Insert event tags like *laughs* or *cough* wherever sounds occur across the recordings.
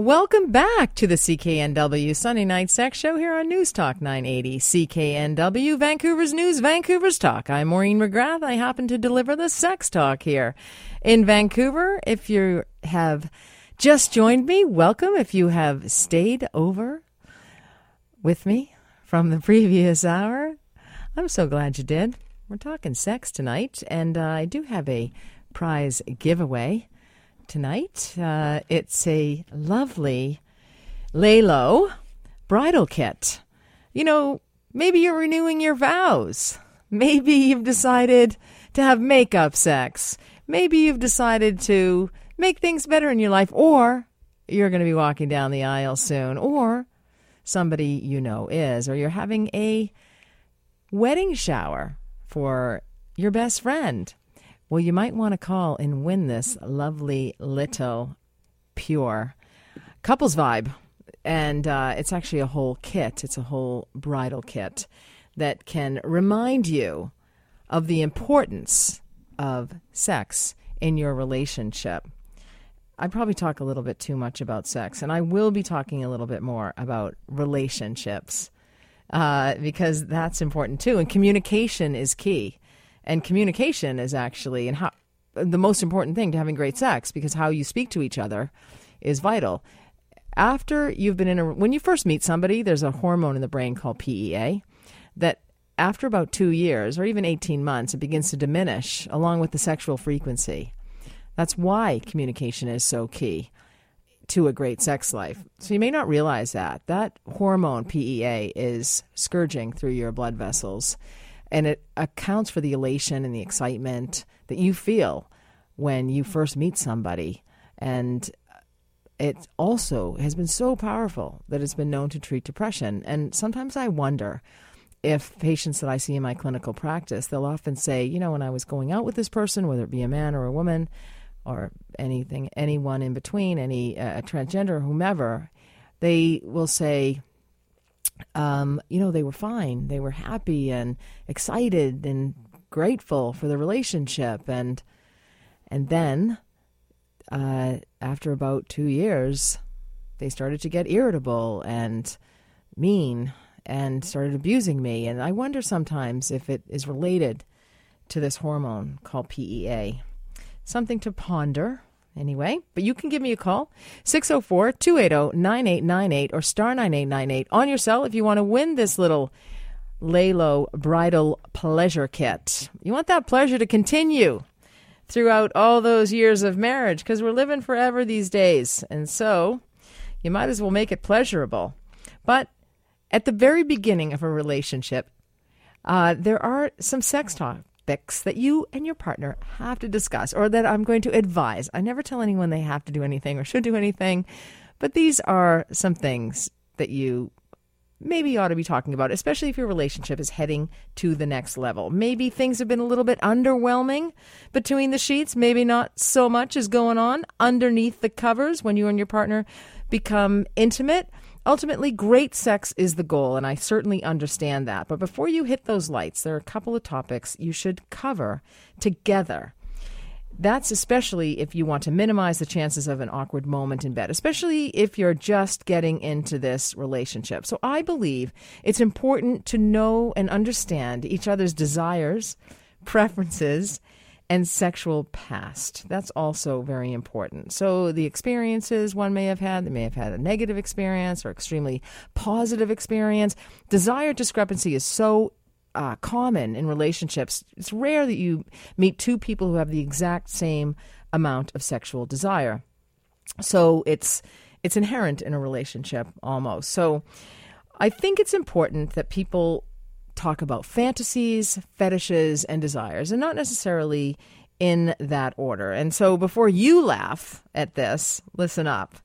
Welcome back to the CKNW Sunday Night Sex Show here on News Talk 980. CKNW, Vancouver's News, Vancouver's Talk. I'm Maureen McGrath. I happen to deliver the sex talk here in Vancouver. If you have just joined me, welcome. If you have stayed over with me from the previous hour, I'm so glad you did. We're talking sex tonight, and uh, I do have a prize giveaway tonight. Uh, it's a lovely LELO bridal kit. You know, maybe you're renewing your vows. Maybe you've decided to have makeup sex. Maybe you've decided to make things better in your life, or you're going to be walking down the aisle soon, or somebody you know is, or you're having a wedding shower for your best friend. Well, you might want to call and win this lovely little pure couples vibe. And uh, it's actually a whole kit, it's a whole bridal kit that can remind you of the importance of sex in your relationship. I probably talk a little bit too much about sex, and I will be talking a little bit more about relationships uh, because that's important too. And communication is key and communication is actually and how the most important thing to having great sex because how you speak to each other is vital. After you've been in a when you first meet somebody, there's a hormone in the brain called PEA that after about 2 years or even 18 months it begins to diminish along with the sexual frequency. That's why communication is so key to a great sex life. So you may not realize that. That hormone PEA is scourging through your blood vessels and it accounts for the elation and the excitement that you feel when you first meet somebody. And it also has been so powerful that it's been known to treat depression. And sometimes i wonder if patients that i see in my clinical practice they'll often say you know when i was going out with this person whether it be a man or a woman or anything anyone in between any uh, transgender whomever they will say um, you know, they were fine. They were happy and excited and grateful for the relationship. And and then, uh, after about two years, they started to get irritable and mean and started abusing me. And I wonder sometimes if it is related to this hormone called PEA. Something to ponder anyway. But you can give me a call, 604 280 9898 or star 9898 on your cell if you want to win this little LELO bridal pleasure kit. You want that pleasure to continue throughout all those years of marriage because we're living forever these days. And so you might as well make it pleasurable. But at the very beginning of a relationship, uh, there are some sex talk that you and your partner have to discuss or that I'm going to advise. I never tell anyone they have to do anything or should do anything, but these are some things that you maybe ought to be talking about, especially if your relationship is heading to the next level. Maybe things have been a little bit underwhelming between the sheets. Maybe not so much is going on underneath the covers when you and your partner become intimate. Ultimately, great sex is the goal, and I certainly understand that. But before you hit those lights, there are a couple of topics you should cover together. That's especially if you want to minimize the chances of an awkward moment in bed, especially if you're just getting into this relationship. So I believe it's important to know and understand each other's desires, preferences, and sexual past. That's also very important. So, the experiences one may have had, they may have had a negative experience or extremely positive experience. Desire discrepancy is so uh, common in relationships. It's rare that you meet two people who have the exact same amount of sexual desire. So, it's it's inherent in a relationship almost. So, I think it's important that people talk about fantasies, fetishes, and desires, and not necessarily in that order. And so before you laugh at this, listen up.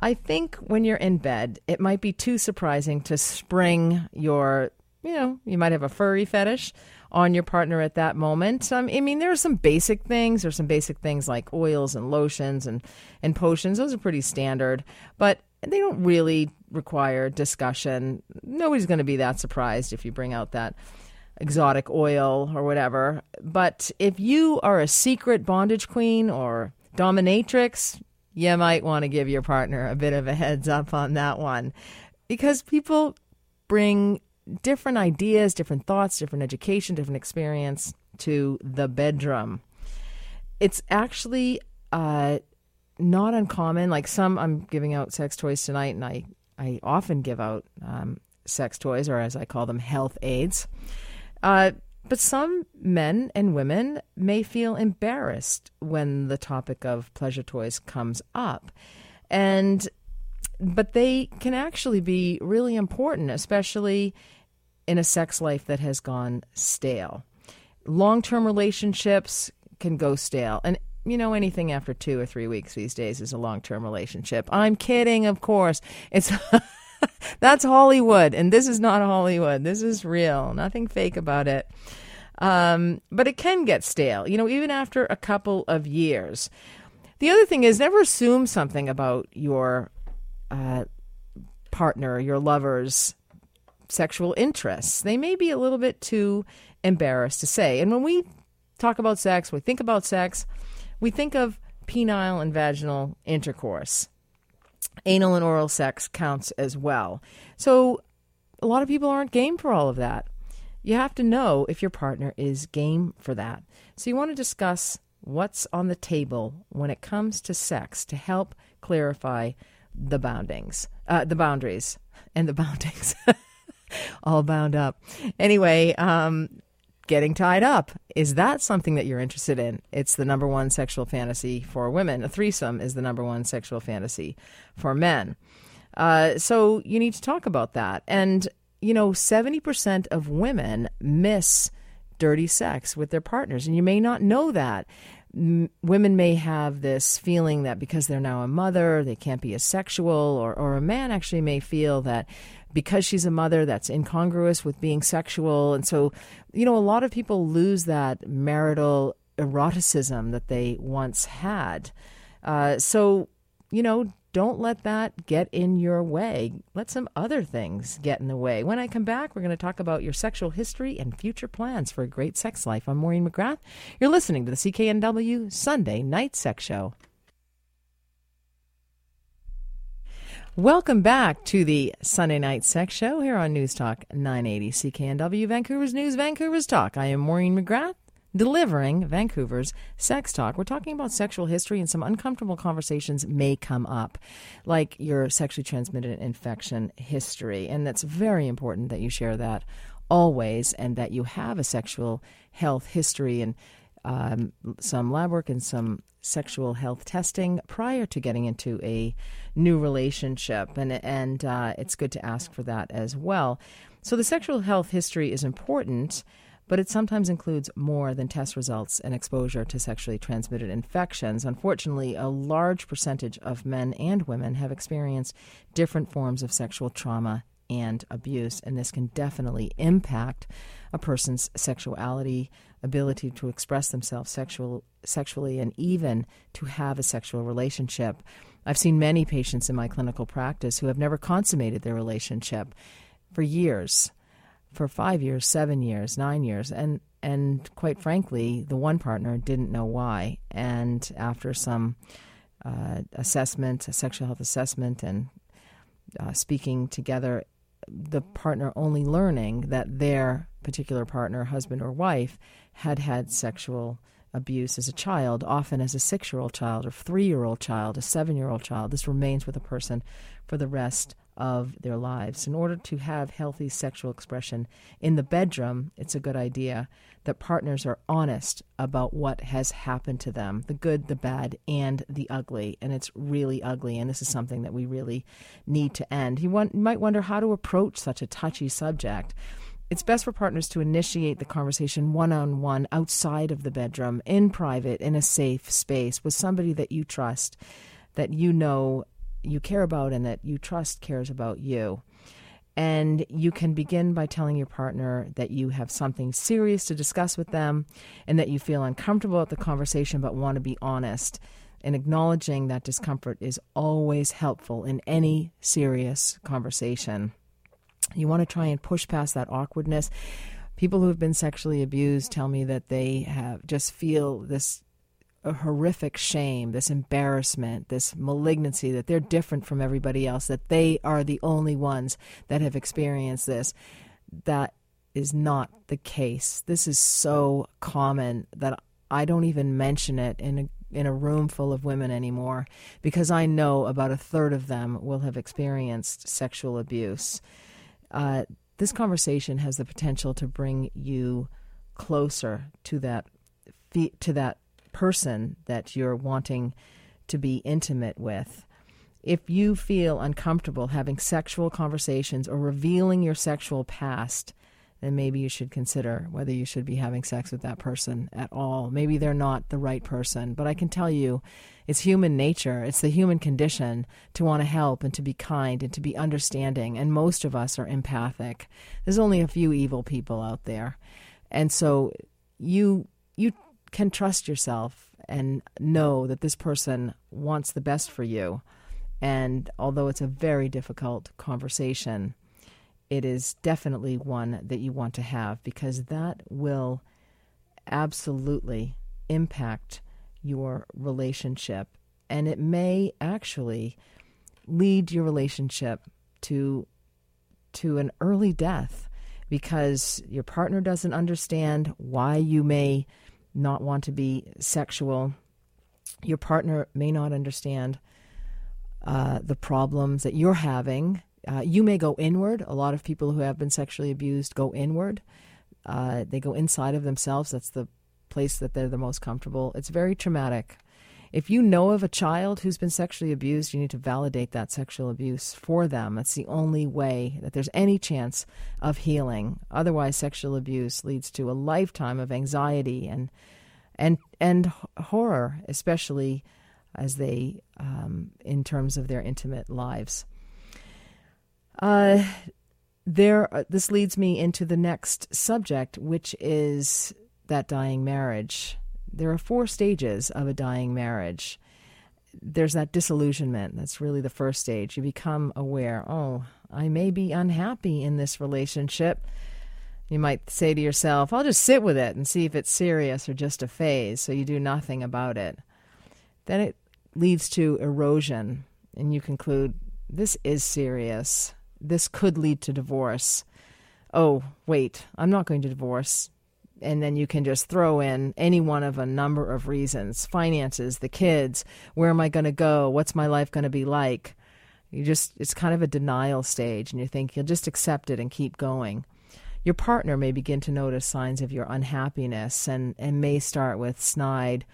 I think when you're in bed, it might be too surprising to spring your, you know, you might have a furry fetish on your partner at that moment. Um, I mean, there are some basic things. There's some basic things like oils and lotions and, and potions. Those are pretty standard, but they don't really require discussion. Nobody's going to be that surprised if you bring out that exotic oil or whatever. But if you are a secret bondage queen or dominatrix, you might want to give your partner a bit of a heads up on that one because people bring different ideas, different thoughts, different education, different experience to the bedroom. It's actually uh, not uncommon. Like some, I'm giving out sex toys tonight, and I, I often give out um, sex toys, or as I call them, health aids. Uh, but some men and women may feel embarrassed when the topic of pleasure toys comes up. And but they can actually be really important, especially in a sex life that has gone stale. Long term relationships can go stale. And, you know, anything after two or three weeks these days is a long term relationship. I'm kidding, of course. It's. *laughs* That's Hollywood, and this is not Hollywood. This is real. Nothing fake about it. Um, but it can get stale, you know, even after a couple of years. The other thing is never assume something about your uh, partner, your lover's sexual interests. They may be a little bit too embarrassed to say. And when we talk about sex, we think about sex, we think of penile and vaginal intercourse. Anal and oral sex counts as well. So a lot of people aren't game for all of that. You have to know if your partner is game for that. So you want to discuss what's on the table when it comes to sex to help clarify the boundings, uh, the boundaries, and the *laughs* boundings. All bound up. Anyway, um, getting tied up is that something that you're interested in? It's the number one sexual fantasy for women. A threesome is the number one sexual fantasy for men. Uh, so you need to talk about that. And you know, 70% of women miss dirty sex with their partners, and you may not know that women may have this feeling that because they're now a mother, they can't be as sexual, or, or a man actually may feel that because she's a mother, that's incongruous with being sexual. And so, you know, a lot of people lose that marital eroticism that they once had. Uh, so, you know, don't let that get in your way. Let some other things get in the way. When I come back, we're going to talk about your sexual history and future plans for a great sex life. I'm Maureen McGrath. You're listening to the CKNW Sunday Night Sex Show. Welcome back to the Sunday Night Sex Show here on News Talk 980 CKNW, Vancouver's News, Vancouver's Talk. I am Maureen McGrath delivering Vancouver's Sex Talk. We're talking about sexual history, and some uncomfortable conversations may come up, like your sexually transmitted infection history. And that's very important that you share that always and that you have a sexual health history and um, some lab work and some sexual health testing prior to getting into a new relationship. And, and uh, it's good to ask for that as well. So the sexual health history is important but it sometimes includes more than test results and exposure to sexually transmitted infections. Unfortunately, a large percentage of men and women have experienced different forms of sexual trauma and abuse, and this can definitely impact a person's sexuality, ability to express themselves sexual, sexually, and even to have a sexual relationship. I've seen many patients in my clinical practice who have never consummated their relationship for years for five years, seven years, nine years, and and quite frankly, the one partner didn't know why. And after some uh, assessment, a sexual health assessment, and uh, speaking together, the partner only learning that their particular partner, husband or wife, had had sexual abuse as a child, often as a six year old child, or three year old child, a seven year old child. This remains with a person for the rest of their lives. In order to have healthy sexual expression in the bedroom, it's a good idea that partners are honest about what has happened to them the good, the bad, and the ugly. And it's really ugly. And this is something that we really need to end. You, want, you might wonder how to approach such a touchy subject. It's best for partners to initiate the conversation one on one outside of the bedroom, in private, in a safe space with somebody that you trust, that you know you care about and that you trust cares about you. And you can begin by telling your partner that you have something serious to discuss with them and that you feel uncomfortable at the conversation but want to be honest. And acknowledging that discomfort is always helpful in any serious conversation. You want to try and push past that awkwardness. People who have been sexually abused tell me that they have just feel this horrific shame, this embarrassment, this malignancy that they're different from everybody else, that they are the only ones that have experienced this. That is not the case. This is so common that I don't even mention it in a in a room full of women anymore because I know about a third of them will have experienced sexual abuse. Uh, this conversation has the potential to bring you closer to that to that person that you're wanting to be intimate with. If you feel uncomfortable having sexual conversations or revealing your sexual past, then maybe you should consider whether you should be having sex with that person at all. Maybe they're not the right person. But I can tell you, it's human nature, it's the human condition to want to help and to be kind and to be understanding. And most of us are empathic. There's only a few evil people out there. And so you you can trust yourself and know that this person wants the best for you. And although it's a very difficult conversation, it is definitely one that you want to have because that will absolutely impact your relationship. And it may actually lead your relationship to, to an early death because your partner doesn't understand why you may not want to be sexual. Your partner may not understand uh, the problems that you're having uh, you may go inward. A lot of people who have been sexually abused go inward. Uh, they go inside of themselves. That's the place that they're the most comfortable. It's very traumatic. If you know of a child who's been sexually abused, you need to validate that sexual abuse for them. It's the only way that there's any chance of healing. Otherwise, sexual abuse leads to a lifetime of anxiety and and and horror, especially as they um, in terms of their intimate lives. Uh, there, uh, this leads me into the next subject, which is that dying marriage. There are four stages of a dying marriage. There's that disillusionment. That's really the first stage. You become aware, oh, I may be unhappy in this relationship. You might say to yourself, I'll just sit with it and see if it's serious or just a phase, so you do nothing about it. Then it leads to erosion, and you conclude, this is serious this could lead to divorce. Oh, wait, I'm not going to divorce. And then you can just throw in any one of a number of reasons finances, the kids, where am I going to go? What's my life going to be like? You just, it's kind of a denial stage, and you think you'll just accept it and keep going. Your partner may begin to notice signs of your unhappiness and, and may start with snide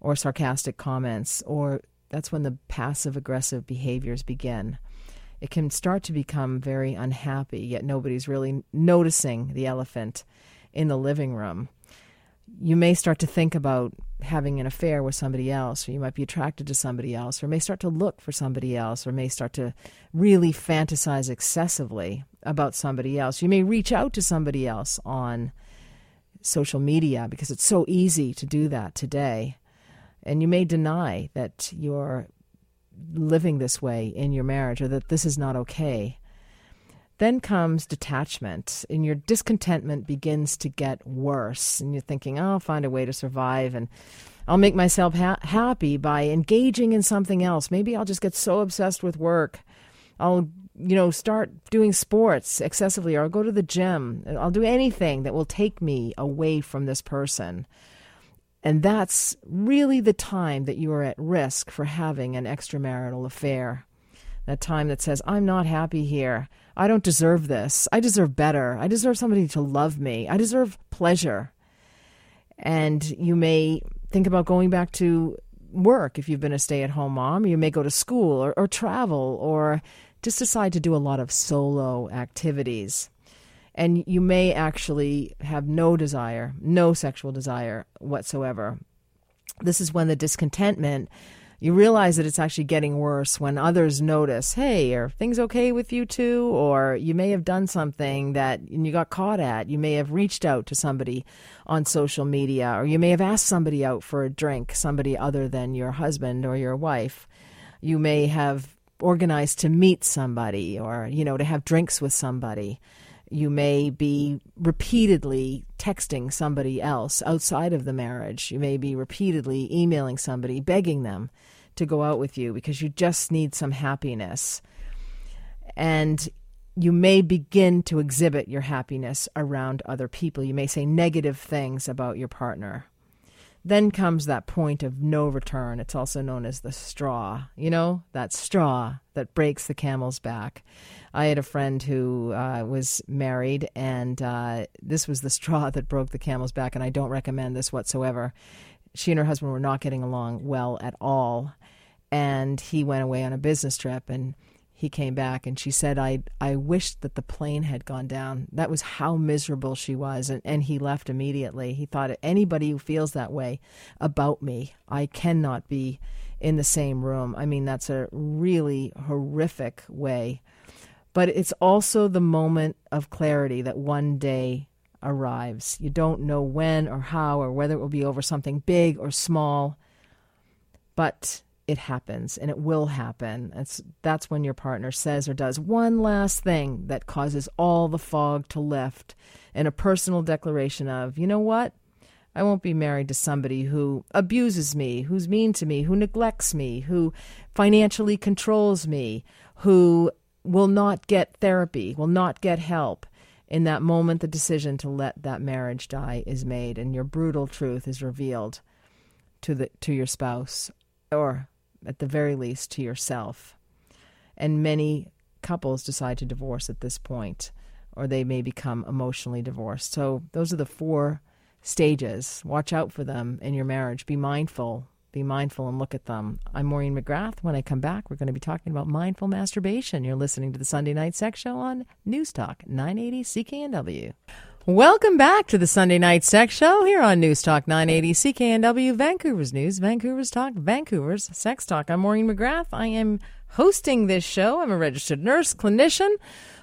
or sarcastic comments, or that's when the passive aggressive behaviors begin it can start to become very unhappy, yet nobody's really noticing the elephant in the living room. You may start to think about having an affair with somebody else, or you might be attracted to somebody else, or may start to look for somebody else, or may start to really fantasize excessively about somebody else. You may reach out to somebody else on social media because it's so easy to do that today. And you may deny that you're living this way in your marriage or that this is not okay. Then comes detachment, and your discontentment begins to get worse. And you're thinking, oh, I'll find a way to survive, and I'll make myself ha- happy by engaging in something else. Maybe I'll just get so obsessed with work. I'll, you know, start doing sports excessively, or I'll go to the gym. I'll do anything that will take me away from this person. And that's really the time that you are at risk for having an extramarital affair. That time that says, I'm not happy here. I don't deserve this. I deserve better. I deserve somebody to love me. I deserve pleasure. And you may think about going back to work if you've been a stay at home mom. You may go to school or, or travel or just decide to do a lot of solo activities and you may actually have no desire, no sexual desire whatsoever. This is when the discontentment, you realize that it's actually getting worse when others notice, hey, are things okay with you too? Or you may have done something that you got caught at. You may have reached out to somebody on social media, or you may have asked somebody out for a drink, somebody other than your husband or your wife. You may have organized to meet somebody or, you know, to have drinks with somebody you may be repeatedly texting somebody else outside of the marriage. You may be repeatedly emailing somebody, begging them to go out with you because you just need some happiness. And you may begin to exhibit your happiness around other people. You may say negative things about your partner. Then comes that point of no return. It's also known as the straw, you know, that straw that breaks the camel's back. I had a friend who uh, was married, and uh, this was the straw *laughs* that broke the camel's back, and I don't recommend this whatsoever. She and her husband were not getting along well at all, and he went away on a business trip, and he came back and she said i i wished that the plane had gone down. That was how miserable she was and, and he left immediately. He thought anybody who feels that way about me i cannot be in the same room. I mean that's a really horrific way. But it's also the moment of clarity that one day arrives. You don't know when or how or whether it will be over something big or small but it happens and it will happen. It's, that's when your partner says or does one last thing that causes all the fog to lift and a personal declaration of, you know what? I won't be married to somebody who abuses me, who's mean to me, who neglects me, who financially controls me, who will not get therapy, will not get help. In that moment, the decision to let that marriage die is made, and your brutal truth is revealed to the to your spouse or at the very least, to yourself. And many couples decide to divorce at this point, or they may become emotionally divorced. So, those are the four stages. Watch out for them in your marriage. Be mindful. Be mindful and look at them. I'm Maureen McGrath. When I come back, we're going to be talking about mindful masturbation. You're listening to the Sunday Night Sex Show on News Talk 980 CKNW. Welcome back to the Sunday Night Sex Show here on News Talk 980 CKNW, Vancouver's News, Vancouver's Talk, Vancouver's Sex Talk. I'm Maureen McGrath. I am hosting this show. I'm a registered nurse, clinician,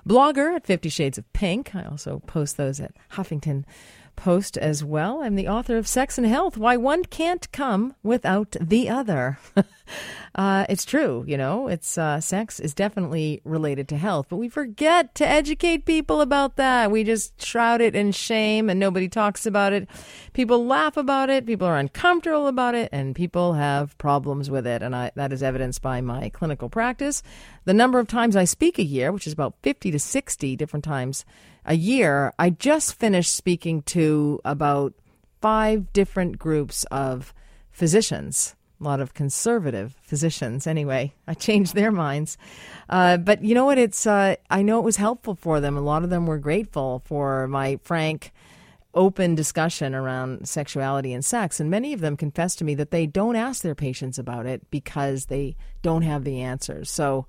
blogger at Fifty Shades of Pink. I also post those at Huffington Post as well. I'm the author of Sex and Health Why One Can't Come Without the Other. *laughs* uh, it's true, you know, it's uh, sex is definitely related to health, but we forget to educate people about that. We just shroud it in shame and nobody talks about it. People laugh about it, people are uncomfortable about it, and people have problems with it. And I, that is evidenced by my clinical practice. The number of times I speak a year, which is about 50 to 60 different times a year, I just finished speaking to about five different groups of physicians. A lot of conservative physicians, anyway. I changed their minds. Uh, but you know what? It's uh, I know it was helpful for them. A lot of them were grateful for my frank, open discussion around sexuality and sex. And many of them confessed to me that they don't ask their patients about it because they don't have the answers. So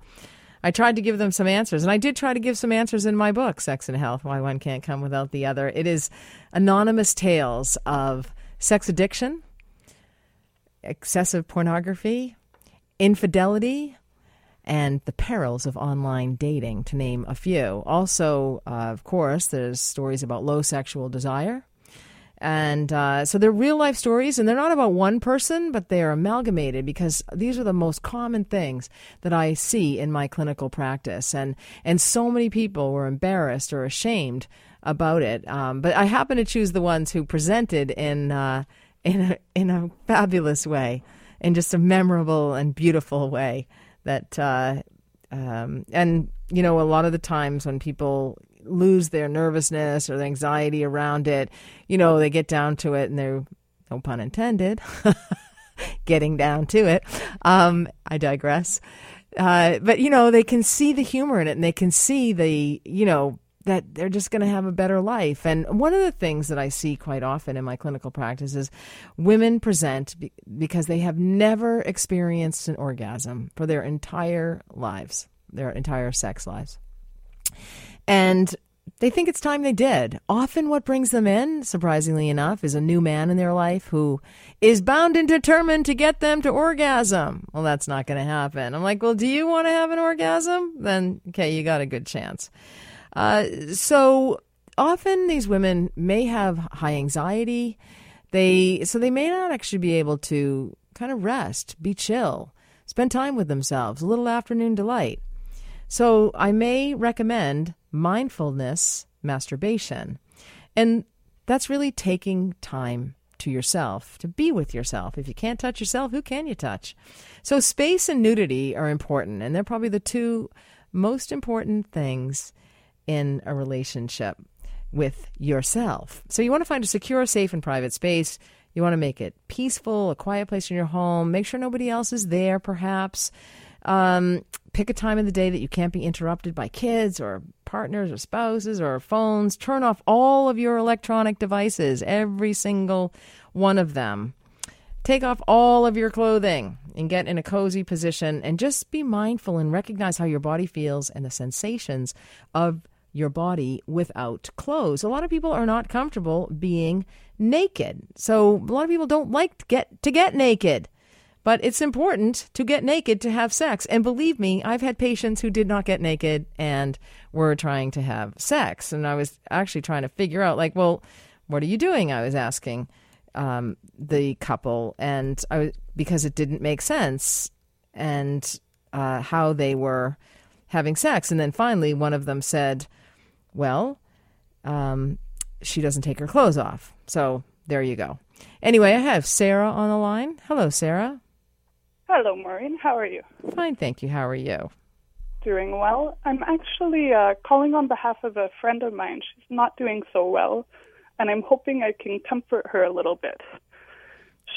I tried to give them some answers, and I did try to give some answers in my book, Sex and Health Why One Can't Come Without the Other. It is anonymous tales of sex addiction, excessive pornography, infidelity, and the perils of online dating, to name a few. Also, uh, of course, there's stories about low sexual desire and uh, so they're real life stories, and they're not about one person, but they are amalgamated because these are the most common things that I see in my clinical practice. And, and so many people were embarrassed or ashamed about it. Um, but I happen to choose the ones who presented in, uh, in, a, in a fabulous way, in just a memorable and beautiful way. That, uh, um, and, you know, a lot of the times when people lose their nervousness or the anxiety around it, you know, they get down to it and they're, no pun intended, *laughs* getting down to it. Um, I digress. Uh, but, you know, they can see the humor in it and they can see the, you know, that they're just going to have a better life. And one of the things that I see quite often in my clinical practice is women present be- because they have never experienced an orgasm for their entire lives, their entire sex lives. And they think it's time they did. Often, what brings them in, surprisingly enough, is a new man in their life who is bound and determined to get them to orgasm. Well, that's not going to happen. I'm like, well, do you want to have an orgasm? Then, okay, you got a good chance. Uh, so often, these women may have high anxiety. They so they may not actually be able to kind of rest, be chill, spend time with themselves, a little afternoon delight. So I may recommend mindfulness masturbation. And that's really taking time to yourself, to be with yourself. If you can't touch yourself, who can you touch? So, space and nudity are important, and they're probably the two most important things in a relationship with yourself. So, you want to find a secure, safe, and private space. You want to make it peaceful, a quiet place in your home. Make sure nobody else is there, perhaps. Um, pick a time of the day that you can't be interrupted by kids or partners or spouses or phones. Turn off all of your electronic devices, every single one of them. Take off all of your clothing and get in a cozy position and just be mindful and recognize how your body feels and the sensations of your body without clothes. A lot of people are not comfortable being naked. So a lot of people don't like to get to get naked. But it's important to get naked to have sex. And believe me, I've had patients who did not get naked and were trying to have sex. And I was actually trying to figure out, like, well, what are you doing? I was asking um, the couple, and I was, because it didn't make sense, and uh, how they were having sex. And then finally, one of them said, well, um, she doesn't take her clothes off. So there you go. Anyway, I have Sarah on the line. Hello, Sarah. Hello, Maureen. How are you? Fine, thank you. How are you? Doing well. I'm actually uh, calling on behalf of a friend of mine. She's not doing so well, and I'm hoping I can comfort her a little bit.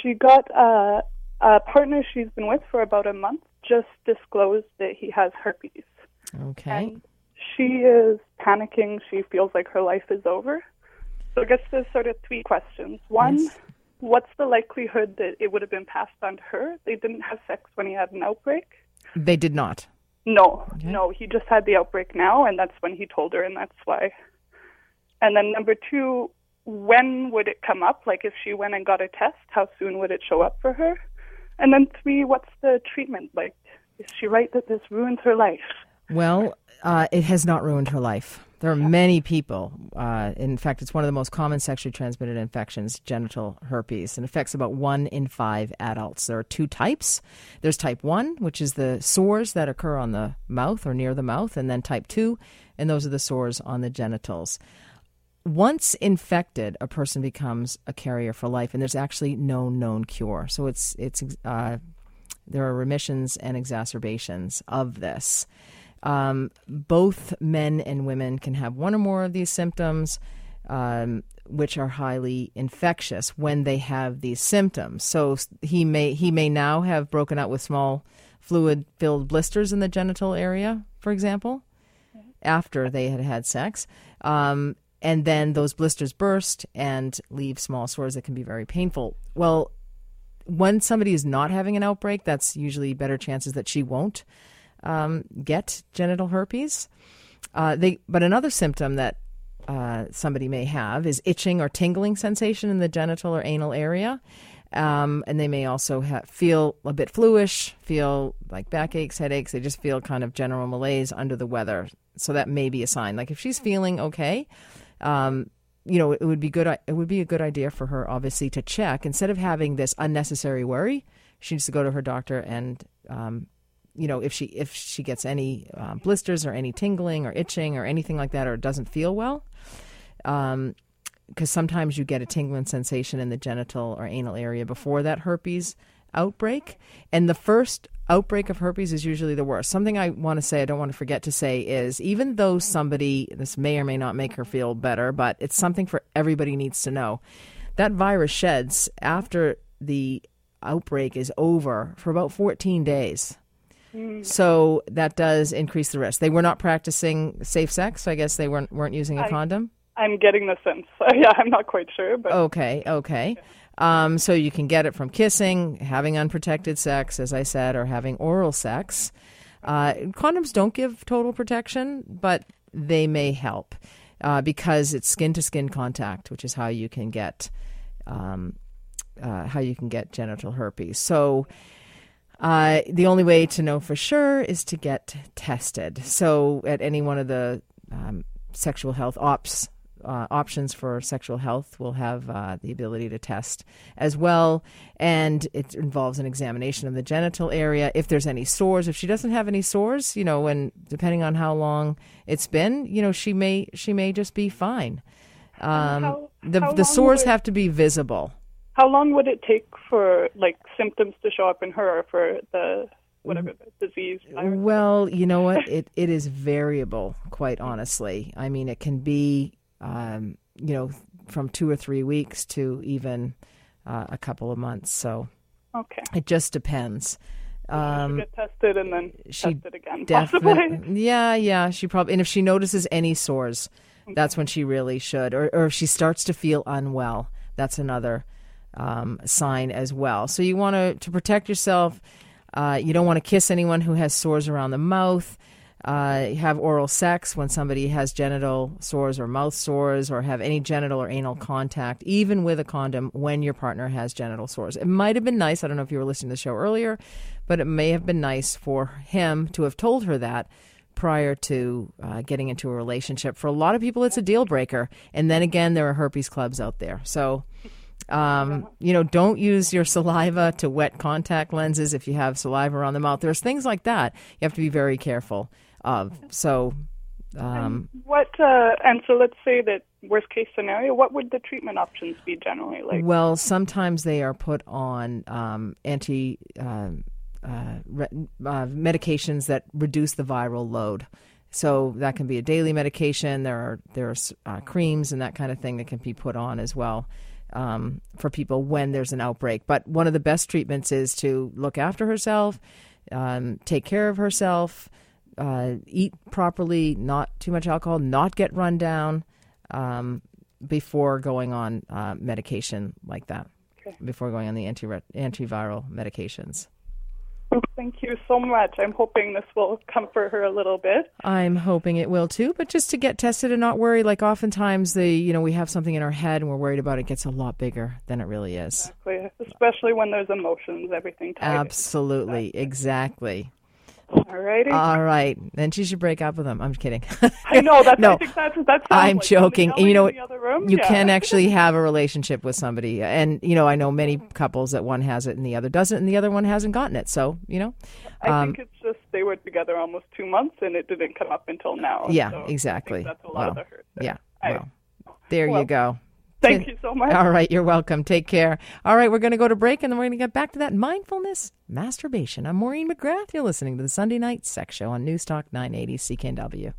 She got uh, a partner she's been with for about a month just disclosed that he has herpes. Okay. And she is panicking. She feels like her life is over. So I guess there's sort of three questions. One, yes what's the likelihood that it would have been passed on to her? They didn't have sex when he had an outbreak. They did not. No, okay. no, he just had the outbreak now, and that's when he told her, and that's why. And then number two, when would it come up? Like if she went and got a test, how soon would it show up for her? And then three, what's the treatment like? Is she right that this ruins her life? Well, uh, it has not ruined her life. There are many people. Uh, in fact, it's one of the most common sexually transmitted infections, genital herpes, and affects about one in five adults. There are two types. There's type one, which is the sores that occur on the mouth or near the mouth, and then type two, and those are the sores on the genitals. Once infected, a person becomes a carrier for life, and there's actually no known cure. So it's it's uh, there are remissions and exacerbations of this. Um, both men and women can have one or more of these symptoms, um, which are highly infectious when they have these symptoms. So he may he may now have broken out with small fluid-filled blisters in the genital area, for example, after they had had sex. Um, and then those blisters burst and leave small sores that can be very painful. Well, when somebody is not having an outbreak, that's usually better chances that she won't um, get genital herpes. Uh, they, but another symptom that uh, somebody may have is itching or tingling sensation in the genital or anal area. Um, and they may also ha- feel a bit fluish, feel like backaches, headaches. They just feel kind of general malaise under the weather. So that may be a sign. Like if she's feeling okay, um, you know, it would be good. It would be a good idea for her, obviously, to check instead of having this unnecessary worry. She needs to go to her doctor and um, you know if she if she gets any uh, blisters or any tingling or itching or anything like that or doesn't feel well um because sometimes you get a tingling sensation in the genital or anal area before that herpes outbreak. And the first outbreak of herpes is usually the worst. Something i want to say i don't want to forget to say is even though somebody this may or may not make her feel better but it's something for everybody needs to know. That virus sheds after the outbreak is over for about 14 days Mm. So that does increase the risk. They were not practicing safe sex. So I guess they weren't weren't using a I, condom. I'm getting the sense. *laughs* yeah, I'm not quite sure, but okay, okay. Um, so you can get it from kissing, having unprotected sex, as I said, or having oral sex. Uh, condoms don't give total protection, but they may help uh, because it's skin to skin contact, which is how you can get um, uh, how you can get genital herpes. So uh, the only way to know for sure is to get tested. So, at any one of the um, sexual health ops uh, options for sexual health we'll have uh, the ability to test as well. And it involves an examination of the genital area. If there's any sores, if she doesn't have any sores, you know, and depending on how long it's been, you know, she may she may just be fine. Um, how- the how the long sores would- have to be visible. How long would it take for like symptoms to show up in her or for the whatever the disease? Well, you know what? *laughs* It it is variable, quite honestly. I mean, it can be, um, you know, from two or three weeks to even uh, a couple of months. So Okay. it just depends. Um, get tested and then she tested again, *laughs* possibly. definitely, yeah, yeah. She probably, and if she notices any sores, that's when she really should. Or, or if she starts to feel unwell, that's another um, sign as well. So you want to to protect yourself. Uh, you don't want to kiss anyone who has sores around the mouth. Uh, have oral sex when somebody has genital sores or mouth sores, or have any genital or anal contact, even with a condom, when your partner has genital sores. It might have been nice. I don't know if you were listening to the show earlier, but it may have been nice for him to have told her that prior to uh, getting into a relationship. For a lot of people, it's a deal breaker. And then again, there are herpes clubs out there. So, um, you know, don't use your saliva to wet contact lenses if you have saliva around the mouth. There's things like that you have to be very careful of. So, um, What uh, and so let's say that worst case scenario, what would the treatment options be generally like? well, sometimes they are put on um, anti um uh, re- uh, medications that reduce the viral load. So that can be a daily medication. There are there's uh, creams and that kind of thing that can be put on as well um, for people when there's an outbreak. But one of the best treatments is to look after herself, um, take care of herself, uh, eat properly, not too much alcohol, not get run down um, before going on uh, medication like that. Before going on the anti antiviral medications. *laughs* Thank you so much. I'm hoping this will comfort her a little bit. I'm hoping it will too, but just to get tested and not worry. Like oftentimes, the you know we have something in our head and we're worried about it, gets a lot bigger than it really is. Exactly, Especially when there's emotions, everything tied. in. Absolutely, exactly. Alrighty. All right, then she should break up with him. I'm kidding. *laughs* I know that's no, I think that's, that I'm like joking. And you know what? in the other room. You Yeah. can *laughs* actually have a relationship with somebody, and you know I know many couples that one has it and the other doesn't, and the other one hasn't gotten it. So you know, I um, think it's just they were together almost two months and it didn't come up until now. yeah, So exactly. that's a lot of the hurt. there. Yeah. I- Well, there well, you go. Thank you so much. All right, you're welcome. Take care. All right, we're going to go to break and then we're going to get back to that mindfulness masturbation. I'm Maureen McGrath. You're listening to the Sunday Night Sex Show on News Talk 980 CKNW.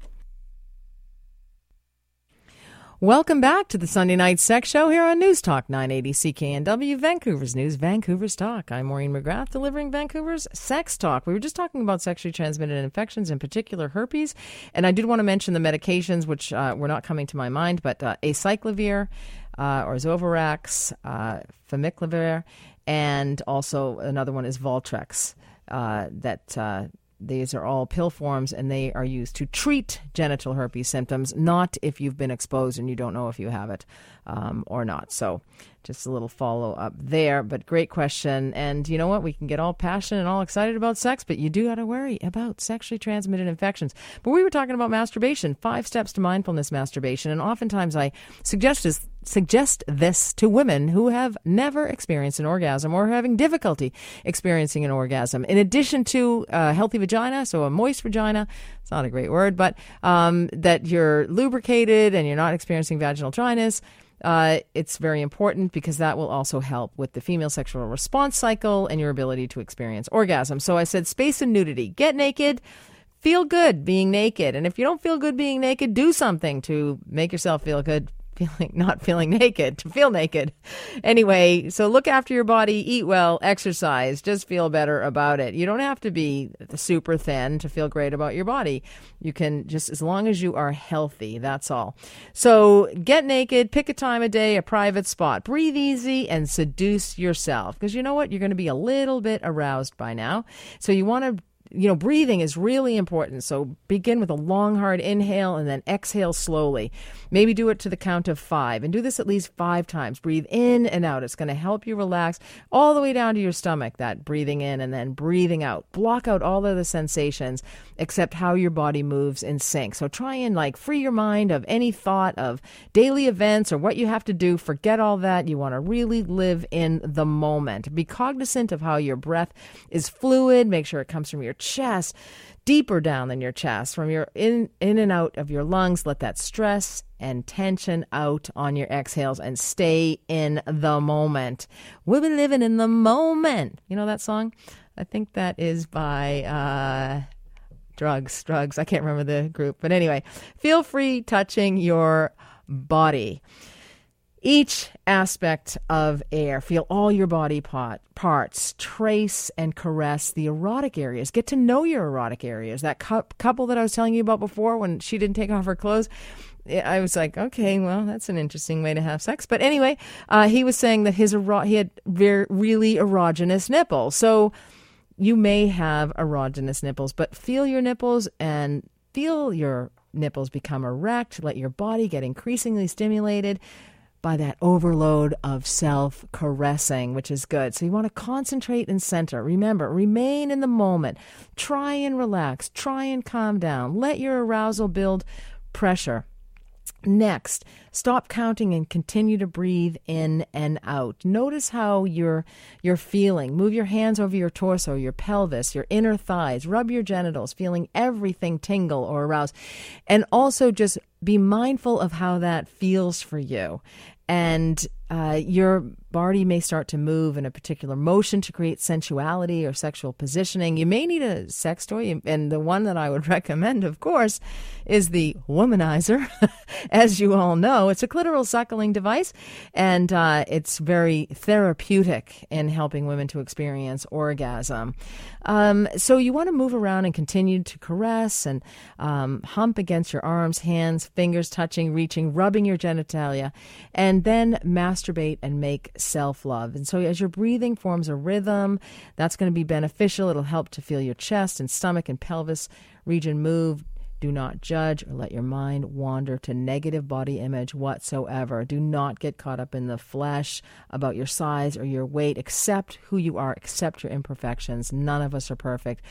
Welcome back to the Sunday Night Sex Show here on News Talk 980 CKNW, Vancouver's News, Vancouver's Talk. I'm Maureen McGrath, delivering Vancouver's Sex Talk. We were just talking about sexually transmitted infections, in particular herpes, and I did want to mention the medications, which uh, were not coming to my mind, but uh, acyclovir uh, or Zovirax, uh, famiclovir, and also another one is Valtrex. Uh, that uh, these are all pill forms, and they are used to treat genital herpes symptoms, not if you've been exposed and you don't know if you have it um, or not. So, just a little follow up there. But great question. And you know what? We can get all passionate and all excited about sex, but you do got to worry about sexually transmitted infections. But we were talking about masturbation, five steps to mindfulness masturbation, and oftentimes I suggest this suggest this to women who have never experienced an orgasm or are having difficulty experiencing an orgasm. In addition to a healthy vagina, so a moist vagina, it's not a great word, but um, that you're lubricated and you're not experiencing vaginal dryness. Uh, it's very important because that will also help with the female sexual response cycle and your ability to experience orgasm. So I said space and nudity. Get naked feel good being naked. And if you don't feel good being naked, do something to make yourself feel good feeling not feeling naked to feel naked. Anyway so look after your body eat well exercise just feel better about it. You don't have to be super thin to feel great about your body. You can just as long as you are healthy that's all. So get naked pick a time of day a private spot. Breathe easy and seduce yourself because you know what? You're going to be a little bit aroused by now. So you want to you know, breathing is really important. So begin with a long, hard inhale and then exhale slowly. Maybe do it to the count of five and do this at least five times. Breathe in and out. It's going to help you relax all the way down to your stomach, that breathing in and then breathing out. Block out all of the sensations except how your body moves in sync. So try and like free your mind of any thought of daily events or what you have to do. Forget all that. You want to really live in the moment. Be cognizant of how your breath is fluid. Make sure it comes from your chest, deeper down than your chest, from your in in and out of your lungs. Let that stress and tension out on your exhales and stay in the moment. We'll be living in the moment. You know that song? I think that is by uh, Drugs. Drugs. I can't remember the group. But anyway, feel free touching your body each aspect of air. Feel all your body pot, parts. Trace and caress the erotic areas. Get to know your erotic areas. That cu- couple that I was telling you about before when she didn't take off her clothes. I was like, okay, well, that's an interesting way to have sex. But anyway, uh, he was saying that his ero- he had very, really erogenous nipples. So you may have erogenous nipples, but feel your nipples and feel your nipples become erect. Let your body get increasingly stimulated by that overload of self caressing, which is good. So you want to concentrate and center. Remember, remain in the moment. Try and relax. Try and calm down. Let your arousal build pressure. Next, stop counting and continue to breathe in and out. Notice how you're you're feeling. Move your hands over your torso, your pelvis, your inner thighs. Rub your genitals, feeling everything tingle or arouse. And also just be mindful of how that feels for you and uh, your body may start to move in a particular motion to create sensuality or sexual positioning. You may need a sex toy, and the one that I would *laughs* recommend, of course, is the womanizer. *laughs* As you all know, it's a clitoral suckling device, and uh, it's very therapeutic in helping women to experience orgasm. Um, so you want to move around and continue to caress and um, hump against your arms, hands, fingers touching, reaching, rubbing your genitalia, and then masturbate and make self love. And so as your breathing forms a rhythm, that's going to be beneficial. It'll help to feel your chest and stomach and pelvis region move. Do not judge or let your mind wander to negative body image whatsoever. Do not get caught up in the flesh about your size or your weight. Accept who you are, accept your imperfections. None of us are perfect.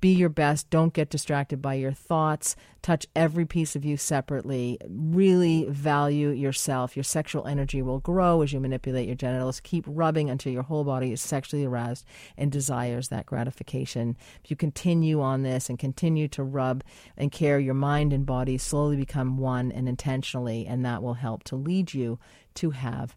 Be your best. Don't get distracted by your thoughts. Touch every piece of you separately. Really value yourself. Your sexual energy will grow as you manipulate your genitals. Keep rubbing until your whole body is sexually aroused and desires that gratification. If you continue on this and continue to rub and care, your mind and body slowly become one and intentionally, and that will help to lead you to have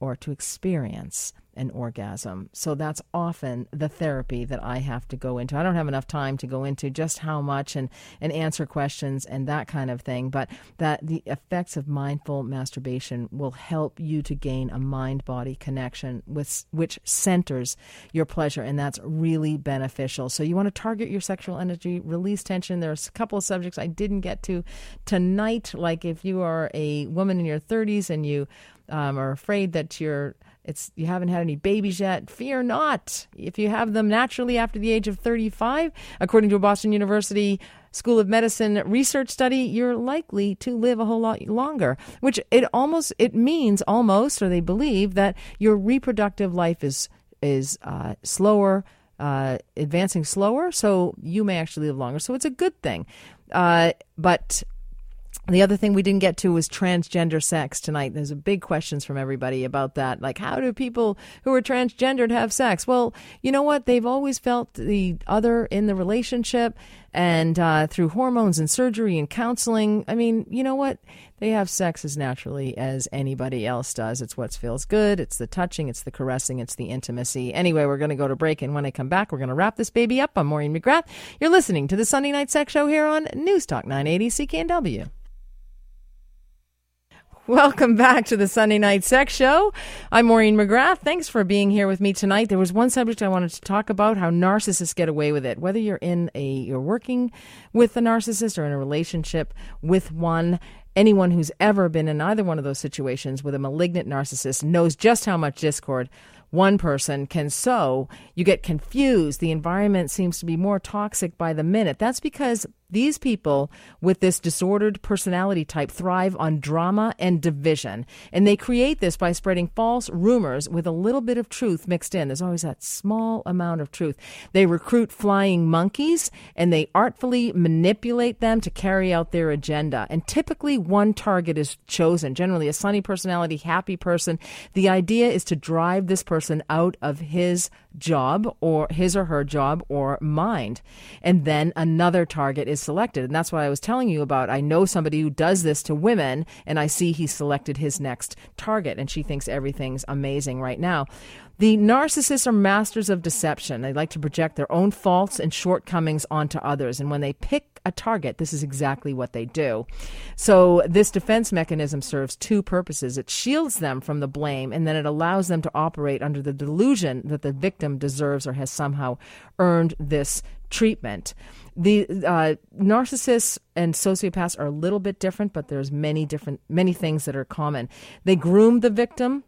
or to experience an orgasm. So that's often the therapy that I have to go into. I don't have enough time to go into just how much and, and answer questions and that kind of thing, but that the effects of mindful masturbation will help you to gain a mind body connection with which centers your pleasure and that's really beneficial. So you want to target your sexual energy, release tension. There's a couple of subjects I didn't get to tonight like if you are a woman in your 30s and you um, are afraid that you're it's you haven't had any babies yet. Fear not. If you have them naturally after the age of 35, according to a Boston University School of Medicine research study, you're likely to live a whole lot longer. Which it almost it means almost, or they believe that your reproductive life is is uh, slower, uh, advancing slower, so you may actually live longer. So it's a good thing. Uh, but the other thing we didn't get to was transgender sex tonight. There's a big questions from everybody about that. Like, how do people who are transgendered have sex? Well, you know what? They've always felt the other in the relationship, and uh, through hormones and surgery and counseling. I mean, you know what? They have sex as naturally as anybody else does. It's what feels good. It's the touching. It's the caressing. It's the intimacy. Anyway, we're going to go to break, and when I come back, we're going to wrap this baby up. I'm Maureen McGrath. You're listening to the Sunday Night Sex Show here on News Talk 980 CKNW. Welcome back to the Sunday Night Sex Show. I'm Maureen McGrath. Thanks for being here with me tonight. There was one subject I wanted to talk about: how narcissists get away with it. Whether you're in a you're working with a narcissist or in a relationship with one, anyone who's ever been in either one of those situations with a malignant narcissist knows just how much discord one person can sow, you get confused. The environment seems to be more toxic by the minute. That's because these people with this disordered personality type thrive on drama and division. And they create this by spreading false rumors with a little bit of truth mixed in. There's always that small amount of truth. They recruit flying monkeys and they artfully manipulate them to carry out their agenda. And typically, one target is chosen, generally a sunny personality, happy person. The idea is to drive this person out of his job or his or her job or mind. And then another target is selected. And that's what I was telling you about. I know somebody who does this to women, and I see he selected his next target, and she thinks everything's amazing right now. The narcissists are masters of deception. They like to project their own faults and shortcomings onto others. And when they pick a target, this is exactly what they do. So, this defense mechanism serves two purposes it shields them from the blame, and then it allows them to operate under the delusion that the victim deserves or has somehow earned this treatment. The uh, narcissists and sociopaths are a little bit different, but there's many different many things that are common. They groom the victim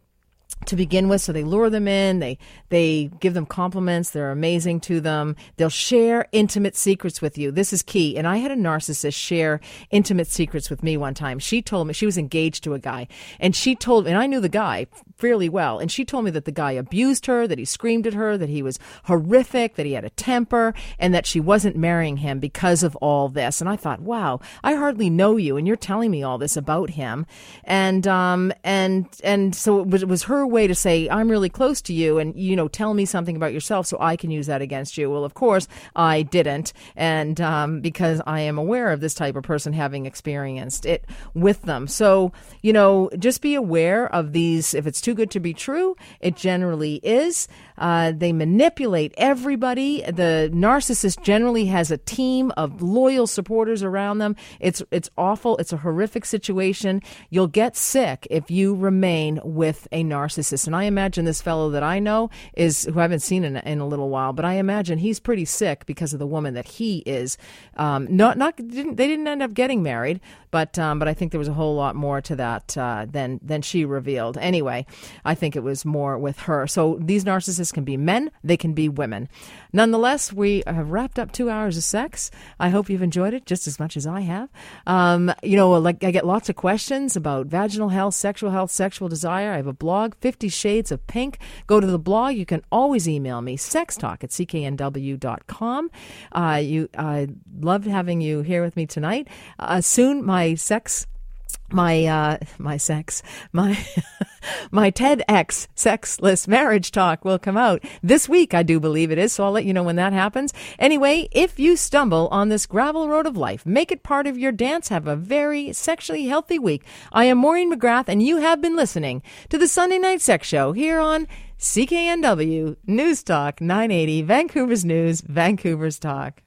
to begin with so they lure them in they they give them compliments they're amazing to them. They'll share intimate secrets with you. This is key and i had a narcissist share intimate secrets with me one time. She told me she was engaged to a guy and she told and i knew the guy fairly well and she told me that the guy abused her that he screamed at her that he was horrific that he had a temper and that she wasn't marrying him because of all this. And i thought wow i hardly know you and you're telling me all this about him. And um and and so it was, it was her way to say, I'm really close to you and, you know, tell me something about yourself so I can use that against you. Well, of course, I didn't. And um, because I am aware of this type of person having experienced it with them. So, you know, just be aware of these. If it's too good to be true, it generally is. Uh, they manipulate everybody. The narcissist generally has a team of loyal supporters around them. It's, it's awful. It's a horrific situation. You'll get sick if you remain with a narcissist. And I imagine this fellow that I know is, who I haven't seen in, in a little while, but I imagine he's pretty sick because of the woman that he is. Um, not, not, didn't, they didn't end up getting married, but, um, but I think there was a whole lot more to that uh, than, than she revealed. Anyway, I think it was more with her. So these narcissists can be men, they can be women. Nonetheless, we have wrapped up two hours of sex. I hope you've enjoyed it just as much as I have. Um, you know, like I get lots of questions about vaginal health, sexual health, sexual desire. I have a blog, 50 Shades of Pink. Go to the blog. You can always email me, sextalk at cknw.com. Uh, you, I loved having you here with me tonight. Uh, soon, my sex my uh my sex my *laughs* my TEDx sexless marriage talk will come out this week I do believe it is so I'll let you know when that happens. Anyway if you stumble on this gravel road of life make it part of your dance have a very sexually healthy week. I am Maureen McGrath and you have been listening to the Sunday Night Sex Show here on CKNW News Talk 980 Vancouver's News Vancouver's Talk